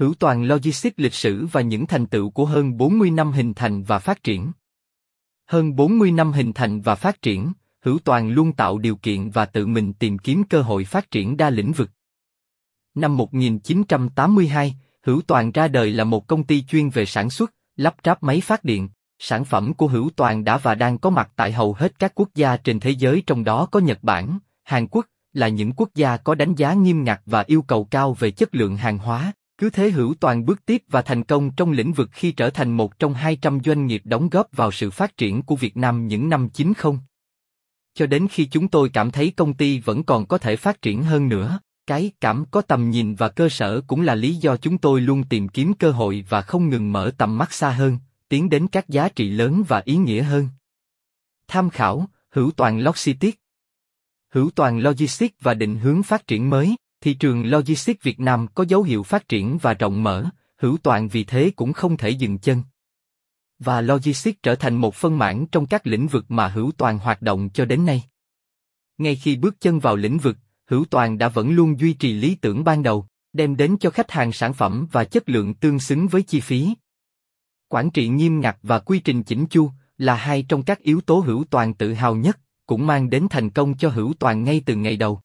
Hữu Toàn Logistics lịch sử và những thành tựu của hơn 40 năm hình thành và phát triển. Hơn 40 năm hình thành và phát triển, Hữu Toàn luôn tạo điều kiện và tự mình tìm kiếm cơ hội phát triển đa lĩnh vực. Năm 1982, Hữu Toàn ra đời là một công ty chuyên về sản xuất, lắp ráp máy phát điện. Sản phẩm của Hữu Toàn đã và đang có mặt tại hầu hết các quốc gia trên thế giới trong đó có Nhật Bản, Hàn Quốc, là những quốc gia có đánh giá nghiêm ngặt và yêu cầu cao về chất lượng hàng hóa. Cứ thế Hữu Toàn bước tiếp và thành công trong lĩnh vực khi trở thành một trong 200 doanh nghiệp đóng góp vào sự phát triển của Việt Nam những năm 90. Cho đến khi chúng tôi cảm thấy công ty vẫn còn có thể phát triển hơn nữa. Cái cảm có tầm nhìn và cơ sở cũng là lý do chúng tôi luôn tìm kiếm cơ hội và không ngừng mở tầm mắt xa hơn, tiến đến các giá trị lớn và ý nghĩa hơn. Tham khảo, Hữu Toàn Logistics Hữu Toàn Logistics và định hướng phát triển mới, thị trường logistics Việt Nam có dấu hiệu phát triển và rộng mở, Hữu Toàn vì thế cũng không thể dừng chân. Và logistics trở thành một phân mảng trong các lĩnh vực mà Hữu Toàn hoạt động cho đến nay. Ngay khi bước chân vào lĩnh vực, Hữu Toàn đã vẫn luôn duy trì lý tưởng ban đầu, đem đến cho khách hàng sản phẩm và chất lượng tương xứng với chi phí. Quản trị nghiêm ngặt và quy trình chỉnh chu là hai trong các yếu tố Hữu Toàn tự hào nhất, cũng mang đến thành công cho Hữu Toàn ngay từ ngày đầu.